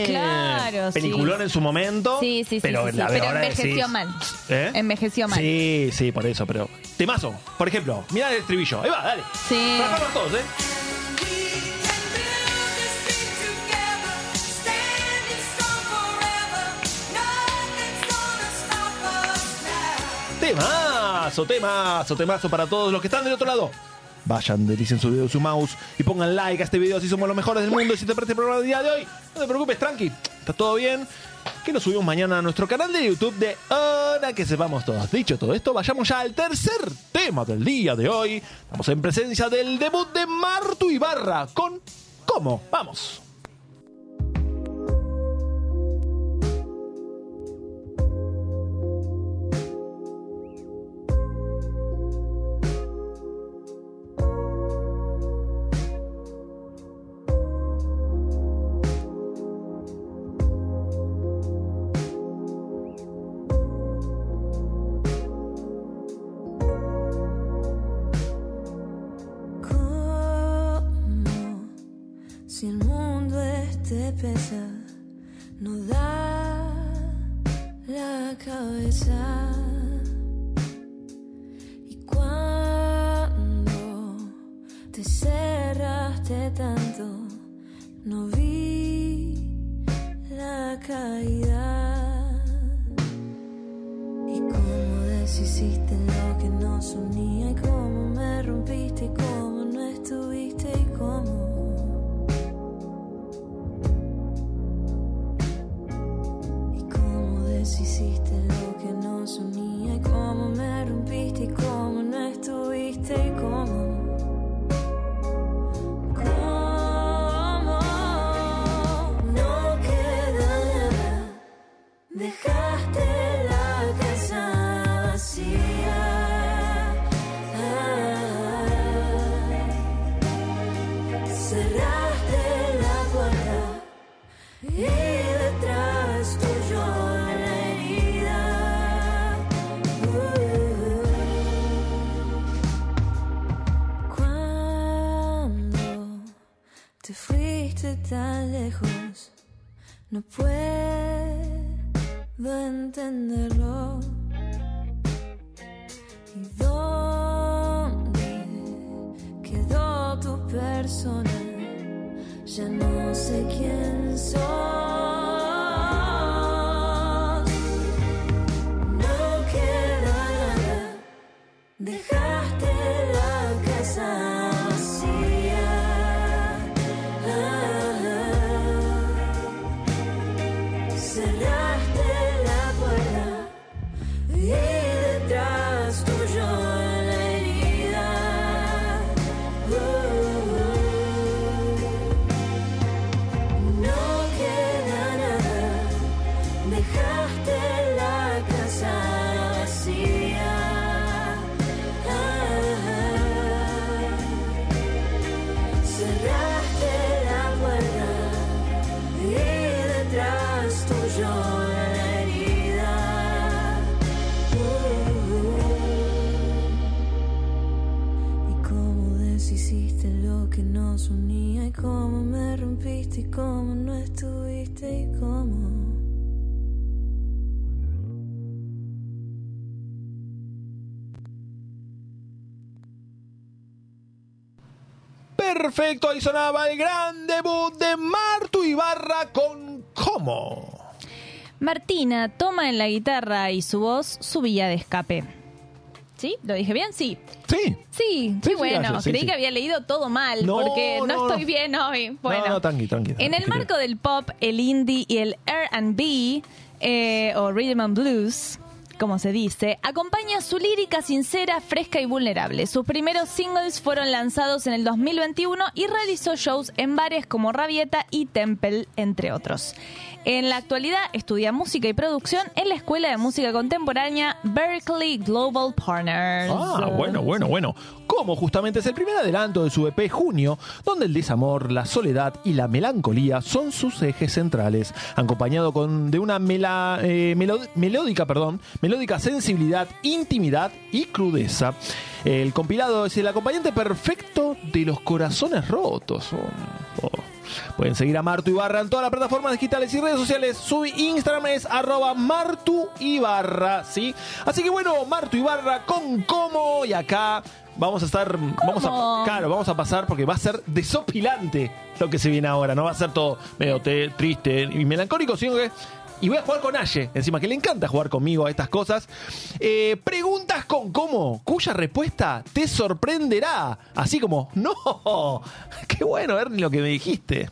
Claro, sí. Peliculón en su momento. Sí, sí, sí. Pero sí, sí. la Pero ahora envejeció decís, mal. ¿Eh? Envejeció mal. Sí, sí, por eso, pero. Temazo. Por ejemplo, mira el estribillo. Ahí va, dale. Sí. Trabajamos todos, ¿eh? Temazo, temazo, temazo para todos los que están del otro lado. Vayan, delicen su dedo, su mouse y pongan like a este video si somos los mejores del mundo. Y si te parece el programa del día de hoy, no te preocupes, tranqui, está todo bien. Que lo subimos mañana a nuestro canal de YouTube de Hora que sepamos todos. Dicho todo esto, vayamos ya al tercer tema del día de hoy. Estamos en presencia del debut de Martu Ibarra con ¿Cómo? Vamos. Perfecto, ahí sonaba el gran debut de Martu Ibarra con ¿Cómo? Martina toma en la guitarra y su voz su vía de escape. ¿Sí? ¿Lo dije bien? Sí. Sí. Sí, Sí, bueno. gracias, sí, Creí que había leído todo mal No, porque no, no, estoy no. bien hoy. Bueno, No, tranqui, tranqui. en el marco del pop, el indie y el R&B eh, o rhythm and blues, como se dice, acompaña su lírica sincera, fresca y vulnerable. Sus primeros singles fueron lanzados en el 2021 y realizó shows en bares como Rabieta y Temple, entre otros. En la actualidad estudia música y producción en la Escuela de Música Contemporánea Berkeley Global Partners. Ah, bueno, bueno, bueno. Como justamente es el primer adelanto de su EP Junio, donde el desamor, la soledad y la melancolía son sus ejes centrales, acompañado con de una mela- eh, melódica, perdón, melódica sensibilidad, intimidad y crudeza. El compilado es el acompañante perfecto de los corazones rotos. Oh, oh. Pueden seguir a Martu Ibarra en todas las plataformas digitales y redes sociales. Su Instagram es arroba Martu Ibarra, ¿sí? Así que bueno, Martu Ibarra con cómo y acá vamos a estar, vamos a, claro, vamos a pasar porque va a ser desopilante lo que se viene ahora, no va a ser todo medio te- triste y melancólico, sino que y voy a jugar con Aye, encima que le encanta jugar conmigo a estas cosas. Eh, preguntas con cómo, cuya respuesta te sorprenderá. Así como, no, qué bueno, Ernie, lo que me dijiste.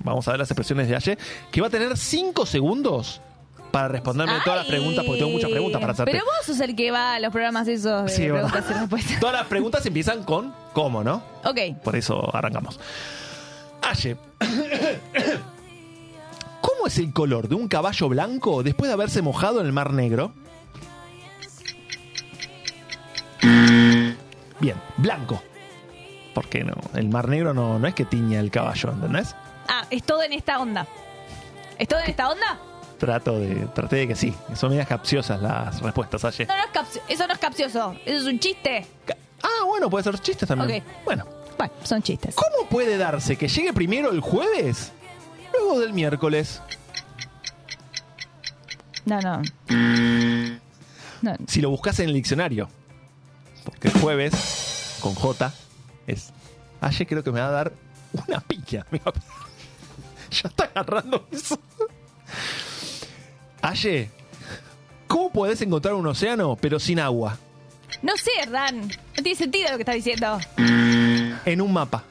Vamos a ver las expresiones de Aye, que va a tener 5 segundos para responderme todas las Ay. preguntas, porque tengo muchas preguntas para hacerte. Pero vos sos el que va a los programas esos de Sí, preguntas bueno. y respuestas. Todas las preguntas empiezan con cómo, ¿no? Ok. Por eso arrancamos. Aye. ¿Cómo es el color de un caballo blanco después de haberse mojado en el Mar Negro? Bien, blanco. Porque no, el Mar Negro no, no es que tiña el caballo, ¿entendés? Ah, es todo en esta onda. ¿Es todo en esta onda? Trato de, traté de que sí. Son medias capciosas las respuestas, Aye. No, no es capcio- eso no es capcioso. Eso es un chiste. Ah, bueno, puede ser chistes también. Ok. Bueno, Bueno, son chistes. ¿cómo puede darse que llegue primero el jueves, luego del miércoles? No, no. No, si lo buscas en el diccionario. Porque el jueves, con J, es. Ayer creo que me va a dar una piña. Ya está agarrando eso. Aye, ¿cómo podés encontrar un océano pero sin agua? no sé, Hernán. No tiene sentido lo que estás diciendo. En un mapa.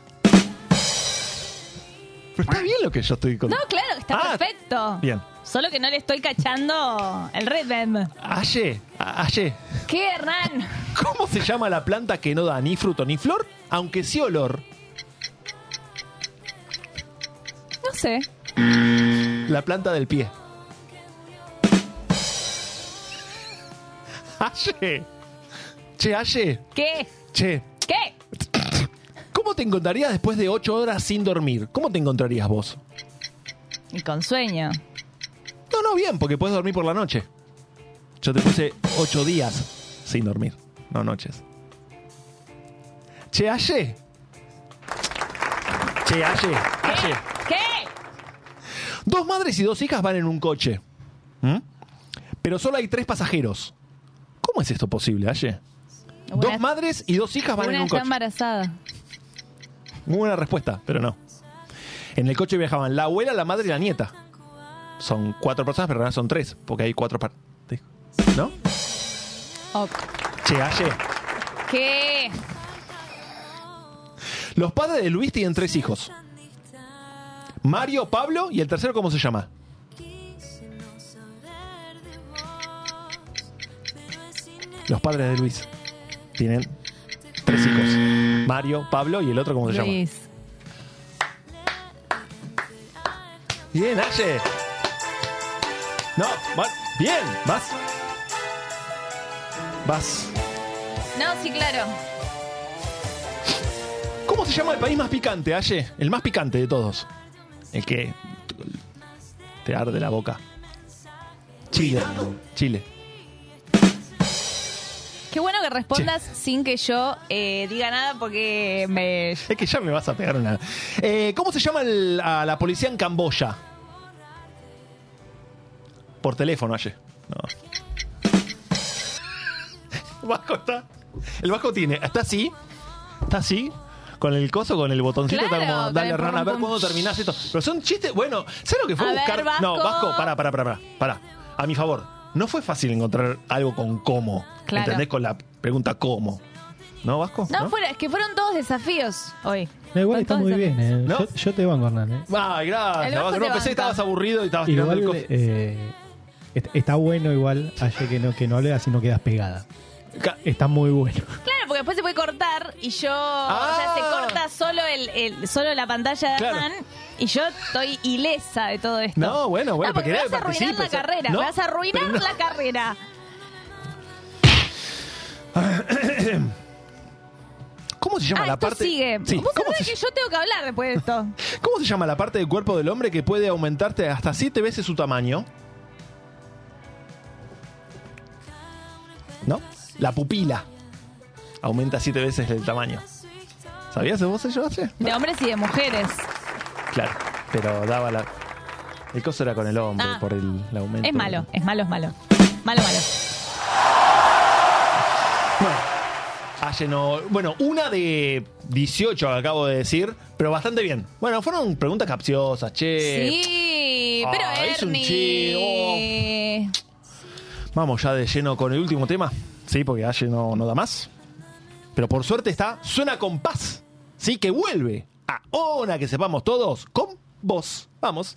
Pero está bien lo que yo estoy No, contando. claro que está Ah, perfecto. Bien. Solo que no le estoy cachando el rhythm. Aye, a- Aye, ¿Qué, Hernán? ¿cómo se llama la planta que no da ni fruto ni flor, aunque sí olor? No sé. La planta del pie. Aye. Che, Aye. ¿Qué? Che. ¿Cómo te encontrarías después de ocho horas sin dormir? ¿Cómo te encontrarías vos? Y con sueño. No, no, bien, porque puedes dormir por la noche. Yo te puse ocho días sin dormir, no noches. Che, Aye. Che, Aye. Aye. ¿Qué? Dos madres y dos hijas van en un coche. ¿Mm? Pero solo hay tres pasajeros. ¿Cómo es esto posible, Aye? Una- Dos madres y dos hijas van en Una un está coche. embarazada. Muy buena respuesta, pero no. En el coche viajaban la abuela, la madre y la nieta. Son cuatro personas, pero en realidad son tres, porque hay cuatro partes. ¿No? Ok. Che, Aye. ¿Qué? Los padres de Luis tienen tres hijos. Mario, Pablo y el tercero, ¿cómo se llama? Los padres de Luis tienen tres hijos. Mario, Pablo y el otro, ¿cómo se llama? Luis. Bien, Aye. No, va- bien, vas. Vas. No, sí, claro. ¿Cómo se llama el país más picante, Aye? El más picante de todos. El que te arde la boca. Chile. Chile. Qué bueno que respondas sin que yo eh, diga nada porque me... Es que ya me vas a pegar una. Eh, ¿Cómo se llama el- a la policía en Camboya? Por teléfono, ayer. No. Vasco está. El Vasco tiene. Está así. Está así. Con el coso, con el botoncito. Claro, está como, dale, Hernán, a ver cuándo terminás esto. Pero son chistes. Bueno, ¿sabes lo que fue A ver, buscar? No, Vasco. Vasco, pará, pará, pará, pará. pará. A mi favor. No fue fácil encontrar algo con cómo. Claro. ¿Entendés? Con la pregunta cómo. ¿No, Vasco? No, fuera, es que fueron todos desafíos hoy. No, igual está muy bien. eh. ¿No? Yo, yo te banco, Hernán. eh. Ay, gracias. Vasco No, pensé que estabas aburrido y estabas tirando el Igual coso. eh, est- está bueno igual, ayer que no, que no hables así no quedas pegada. Está muy bueno. Claro, porque después se puede cortar y yo. O sea, Ah. se corta solo el, el- solo la pantalla de Claro. Hernán y yo estoy ilesa de todo esto. No, bueno, bueno, No, porque pero me vas a arruinar la carrera. No, me vas a arruinar no. la carrera. ¿Cómo se llama Ah, la esto parte? sigue. Sí, Vos ¿cómo, sabés se, que yo tengo que hablar después de esto. cómo se llama la parte del cuerpo del hombre que puede aumentarte hasta siete veces su tamaño? ¿No? La pupila. Aumenta siete veces el tamaño. ¿Sabías vos eso, hace? De hombres y de mujeres. Claro, pero daba la... El coso era con el hombre Ah. por el, el aumento. Es malo, es malo, es malo. Malo, malo. Bueno, bueno, una de 18 que acabo de decir, pero bastante bien. Bueno, fueron preguntas capciosas, che. Sí, pero ah, es un che, Vamos ya de lleno con el último tema. Sí, porque Aye no, no da más. Pero por suerte está Suena con Paz. Sí, que vuelve a una que sepamos todos con vos. Vamos.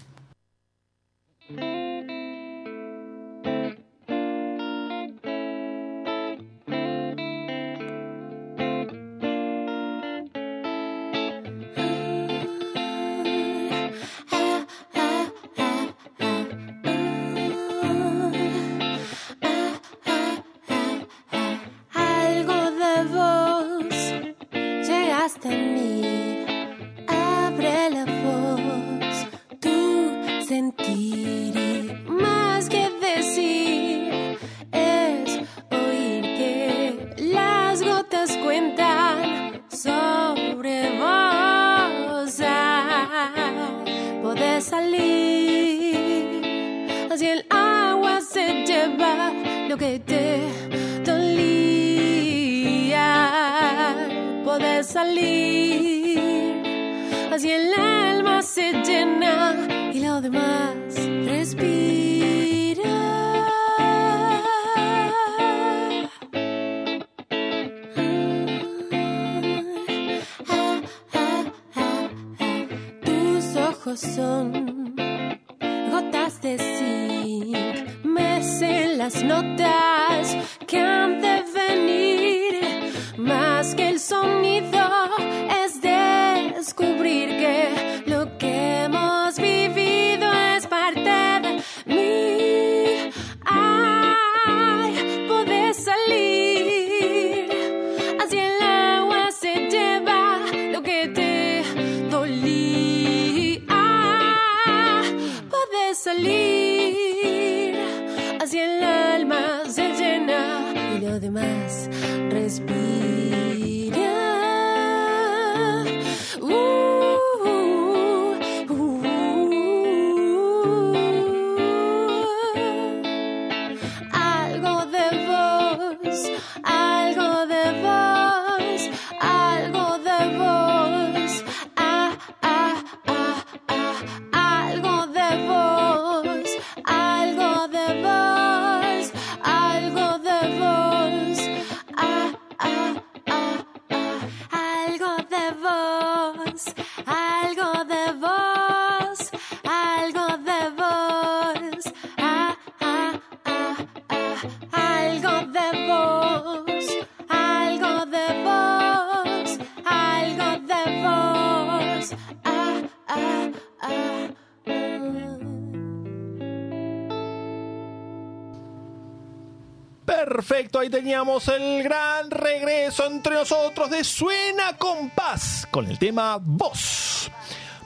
Teníamos el gran regreso entre nosotros de Suena con Paz con el tema Voz.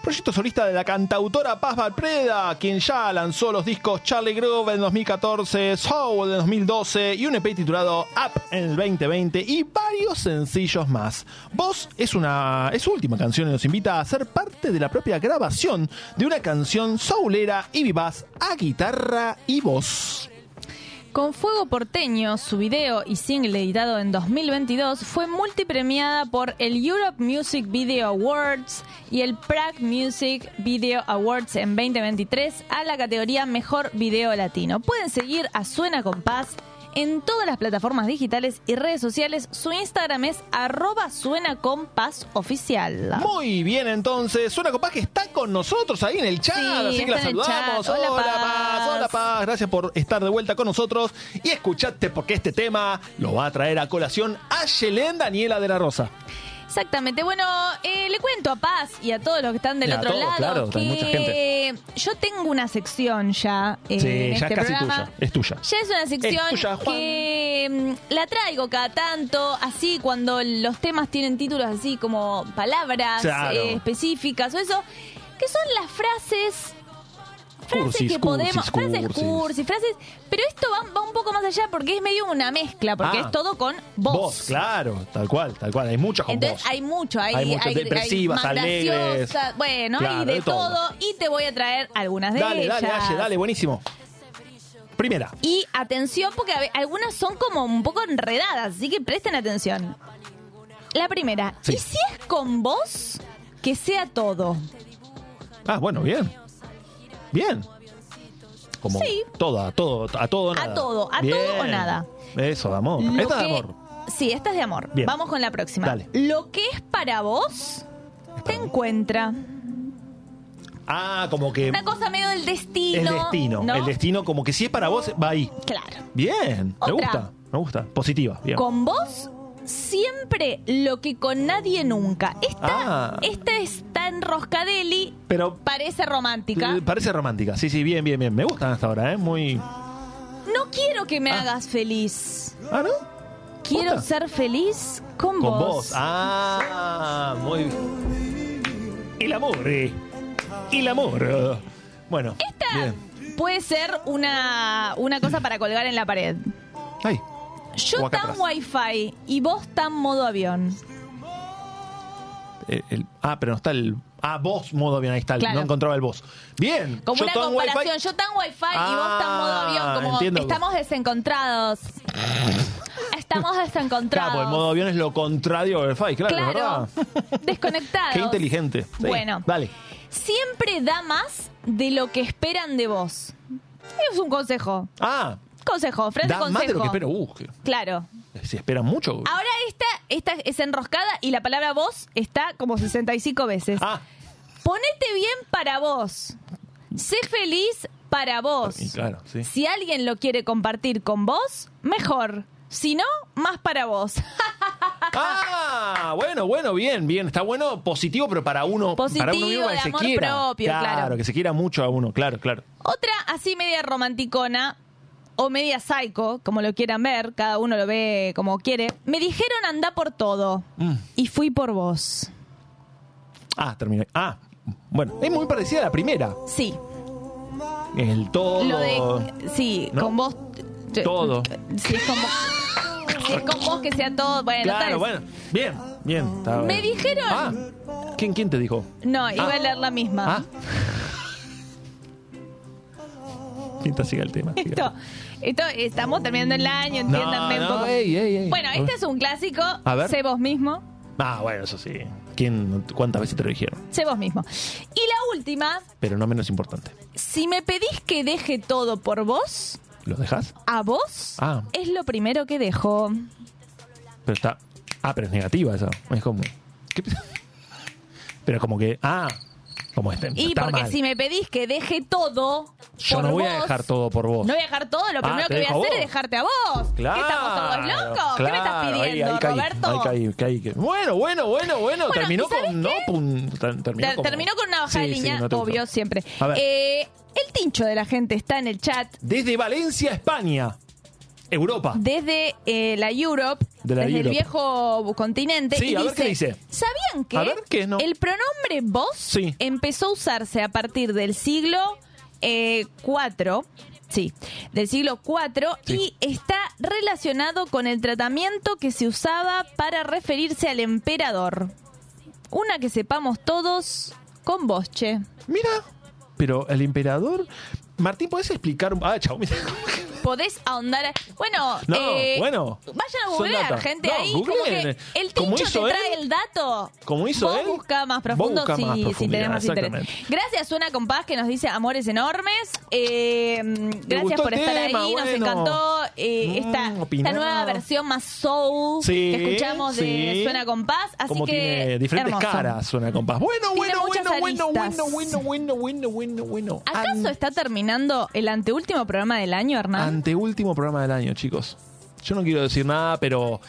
Proyecto solista de la cantautora Paz Valpreda, quien ya lanzó los discos Charlie Groove en 2014, Soul en 2012 y un EP titulado Up en el 2020 y varios sencillos más. Voz es una es su última canción y nos invita a ser parte de la propia grabación de una canción soulera y vivaz a guitarra y voz. Con Fuego Porteño, su video y single editado en 2022 fue multipremiada por el Europe Music Video Awards y el Prague Music Video Awards en 2023 a la categoría Mejor Video Latino. Pueden seguir a Suena Compás en todas las plataformas digitales y redes sociales. Su Instagram es arroba suena oficial. Muy bien, entonces, Suena Compás que está con nosotros ahí en el chat, Sí, así que la saludamos. chat. Hola, Paz. Paz. hola Paz, gracias por estar de vuelta con nosotros y escuchate porque este tema lo va a traer a colación a Yelén Daniela de la Rosa. Exactamente. Bueno, eh, le cuento a Paz y a todos los que están del Y a otro todos, lado claro, que hay mucha gente. yo tengo una sección ya eh, sí, en ya este es casi programa. tuya, es tuya. Ya es una sección Es tuya, Juan. que mm, la traigo cada tanto, así cuando los temas tienen títulos así como palabras Claro. eh, específicas o eso, que son las frases frases Cursis, que cursis, podemos, frases cursis. cursis, frases, pero esto va, va un poco más allá porque es medio una mezcla, porque Ah. es todo con voz. Vos, claro, tal cual, tal cual. Hay muchas con Entonces hay mucho, hay, Hay muchas depresivas, más alegres. bueno, Claro, hay de, de todo. todo. y te voy a traer algunas de Dale, ellas. dale, dale, dale, buenísimo. Primera. Y atención porque algunas son como un poco enredadas, así que presten atención. La primera, Sí. ¿y si es con vos? Que sea todo. Ah, bueno, bien. Bien. Como Sí. todo, a todo, a todo o A nada. todo, a Bien. todo o nada. Eso, de amor. Lo Esta de que- amor. Sí, esta es de amor. Bien. Vamos con la próxima. Dale. Lo que es para vos, te encuentra. Ah, como que Una cosa medio del destino. el destino. ¿no? El destino, como que si es para vos, va ahí. Claro. Bien, me Otra. gusta, me gusta. Positiva, bien. Con vos, siempre lo que con nadie nunca. Esta, Ah. esta está en Roscadeli, Pero parece romántica. eh, parece romántica. Sí, sí, bien, bien, bien. Me gustan hasta ahora, ¿eh? Muy. No quiero que me hagas feliz. Ah, ¿no? Quiero ¿Posta? ser feliz con, Con vos. Ah, muy bien. El amor, eh. El amor. Bueno. Esta Bien. puede ser una, una cosa para colgar en la pared. Ay. Yo tan atrás. wifi y vos tan modo avión. El- el- ah, pero no está el. Ah, vos, modo avión, ahí está. Claro. No encontraba el vos. Bien. Como Yo una comparación, Wi-Fi. yo tan wifi y vos tan modo Ah, avión, como entiendo. estamos desencontrados. Estamos desencontrados. Claro, el modo avión es lo contrario del Wi-Fi, claro, Claro. verdad. Desconectados. Qué inteligente. Sí, Bueno. Dale. Siempre da más de lo que esperan de vos. Es un consejo. Ah, Consejo, da consejo. más de lo que espero. Uh, que- Claro. se espera mucho. Ahora esta, esta es enroscada y la palabra vos está como 65 veces. Ah, Ponete bien para vos. Sé feliz para vos. y claro, sí. Si alguien lo quiere compartir con vos, mejor. Si no, más para vos. Ah, bueno, bueno, bien, bien. Está bueno, positivo, pero para uno. Positivo, para uno mismo de que se amor quiera. propio, claro. que se quiera mucho a uno, claro, claro. Otra así media romanticona o media psycho, como lo quieran ver, cada uno lo ve como quiere. Me dijeron anda por todo Mm. y fui por vos. Ah, terminé. Ah, bueno, es muy parecida a la primera. Sí, El todo. lo de sí, ¿No? con vos Todo. Si es con vos, si es con vos que sea todo, bueno, Claro, bueno. Bien, bien. está Me bien. dijeron Ah, ¿quién, ¿quién te dijo? No, iba Ah. a leer la misma. Ah. Siga el tema. siga. Esto, estamos terminando el año, entiéndanme No, un poco. ey, ey, ey. Bueno, este es un clásico. A ver. Sé vos mismo. Ah, bueno, eso sí. ¿Quién, ¿Cuántas veces te lo dijeron? Sé vos mismo. Y la última, Pero no menos importante. si me pedís que deje todo por vos, ¿Lo dejas? a vos Ah. es lo primero que dejo. Pero está. Ah, pero es negativa esa. Es como. ¿qué? Pero como que. Ah, como este. Y está porque mal. si me pedís que deje todo. Yo por no voy a dejar todo por vos. No voy a dejar todo, lo Ah, primero que voy a hacer vos. es dejarte a vos. Claro, ¿Qué estamos todos locos? ¿Qué me estás claro, ahí- pidiendo, ahí caí, Roberto? ahí caí, caí, caí. Bueno, bueno, bueno, bueno. Bueno, terminó ¿y sabes con. No, terminó, Ter- como- Terminó con una bajada Sí, de sí, línea, no gustó. obvio, siempre. A ver. Eh, el tincho de la gente está en el chat Desde Valencia, España. Europa. desde eh, la Europe De la desde el Europe. viejo continente. Sí, y a ver qué dice. ¿Sabían que A ver, ¿qué no? el pronombre vos Sí. empezó a usarse a partir del siglo eh, IV? Sí, del siglo IV Sí. y está relacionado con el tratamiento que se usaba para referirse al emperador. Una que sepamos todos con vos, che. Mira, pero el emperador. Martín, ¿podés explicar? un- Ah, mira. Podés ahondar. Bueno, No, eh, bueno. Vayan a googlear, gente. No, ahí como googleen. que el tincho te él. trae el dato. Como hizo Vos él. busca más profundo busca más si más interés. Gracias, Suena Compás, que nos dice amores enormes. Eh, gracias por estar tema, ahí. Nos bueno. encantó eh, Mm, esta, nueva versión más soul Sí, que escuchamos de. Suena Compás. Así Como que. tiene diferentes hermoso. caras, suena compás. Bueno, bueno, bueno, bueno, aristas. bueno, bueno, bueno, bueno, bueno, bueno. ¿Acaso está terminando el anteúltimo programa del año, Hernán? Anteúltimo programa del año, chicos. Yo no quiero decir nada, pero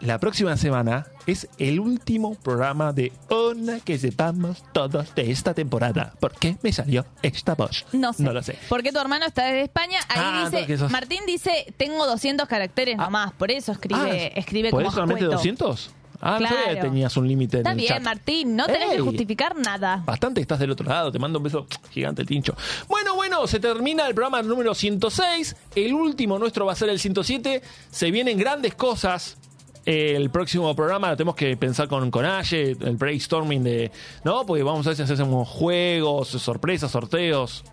la próxima semana es el último programa de Una que sepamos todos de esta temporada. ¿Por qué me salió esta voz? No sé. No lo sé. Porque tu hermano está desde España. Ahí Ah, dice, sos- Martín dice, tengo 200 caracteres nomás. Por eso escribe, Ah, escribe ¿podés como solamente escueto. 200? Ah, no sabía que Claro. tenías un límite en Está el bien, chat. Martín. No tenés que justificar nada. Bastante estás del otro lado, te mando un beso gigante el tincho. Bueno, bueno, se termina el programa número 106. El último nuestro va a ser el 107. Se vienen grandes cosas. Eh, el próximo programa lo tenemos que pensar con, con Aye, el brainstorming de. ¿No? Porque vamos a ver si hacemos juegos, sorpresas, sorteos.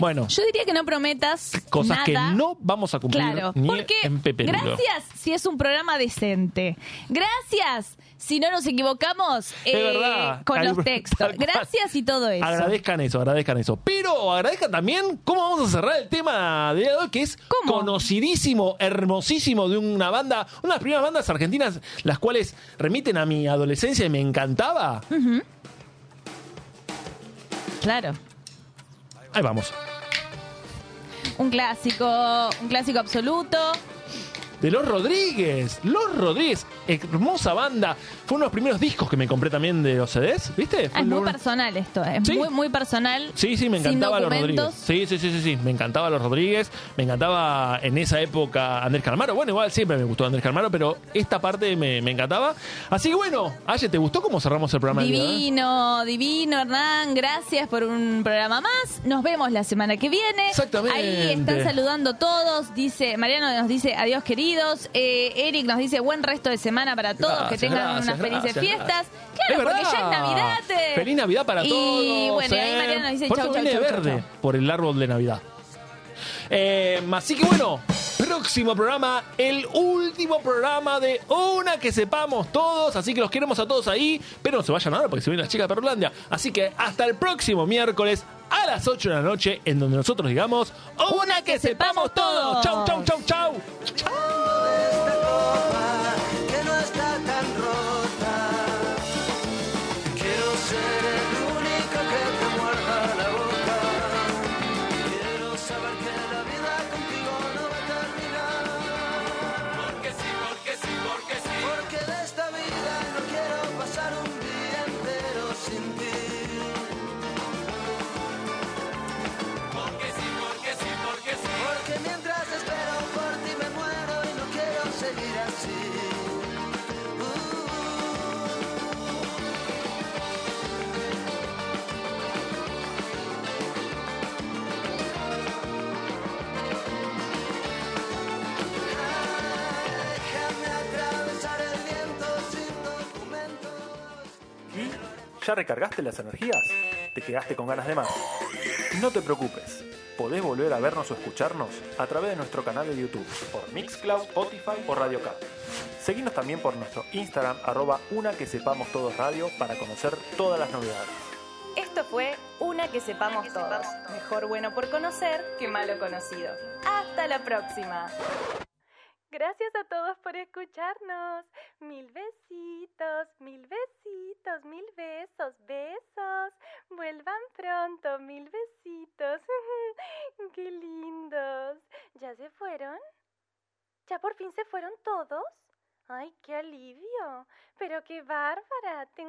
Bueno, Yo diría que no prometas cosas nada. que no vamos a cumplir Claro, ni porque en Pepe gracias si es un programa decente. Gracias si no nos equivocamos eh, verdad. con los textos. Gracias y todo eso. Agradezcan eso, agradezcan eso. Pero agradezcan también cómo vamos a cerrar el tema de hoy, que es ¿Cómo? conocidísimo, hermosísimo de una banda, una de las primeras bandas argentinas, las cuales remiten a mi adolescencia y me encantaba. Claro. Ahí vamos. Un clásico, un clásico absoluto. De Los Rodríguez. Los Rodríguez, hermosa banda. Fue uno de los primeros discos que me compré también de los CDs, ¿viste? Fue Ah, es muy uno- personal esto, es Sí. muy, muy personal. Sí, sí, me encantaba los Rodríguez. Sí, sí, sí, sí, sí, me encantaba los Rodríguez, me encantaba en esa época Andrés Calamaro. Bueno, igual siempre me gustó Andrés Calamaro, pero esta parte me, me encantaba. Así que bueno, Aye, ¿te gustó cómo cerramos el programa? del día de? Divino, divino, Hernán. Gracias por un programa más. Nos vemos la semana que viene. Exactamente. Ahí están saludando todos. Dice Mariano nos dice adiós queridos. Eh, Eric nos dice buen resto de semana para todos. Gracias, que tengan gracias, unas felices gracias, fiestas. Claro, porque ya es Navidad. eh. Feliz Navidad para y, todos. bueno, y ahí eh. Mariano nos dice Por chau, chau, chau, chau, verde, chau. por el árbol de Navidad. Eh, así que bueno, próximo programa, el último programa de Una que sepamos todos. Así que los queremos a todos ahí. Pero no se vayan ahora porque se viene la chica de Perlandia. Así que hasta el próximo miércoles a las 8 de la noche, en donde nosotros digamos Una que sepamos todos. Chau, chau, chau, chau. que ya recargaste las energías? ¿Te quedaste con ganas de más? No te preocupes, podés volver a vernos o escucharnos a través de nuestro canal de YouTube, por Mixcloud, Spotify o Radio Cat. Seguinos también por nuestro Instagram, arroba una que sepamos todos radio, para conocer todas las novedades. Esto fue Una que sepamos todos. Mejor bueno por conocer que malo conocido. Hasta la próxima. Gracias a todos por escucharnos. Mil besitos, mil besitos, mil besos, besos. Vuelvan pronto, mil besitos. Qué lindos. ¿Ya se fueron? ¿Ya por fin se fueron todos? Ay, qué alivio. Pero qué bárbara. Tengo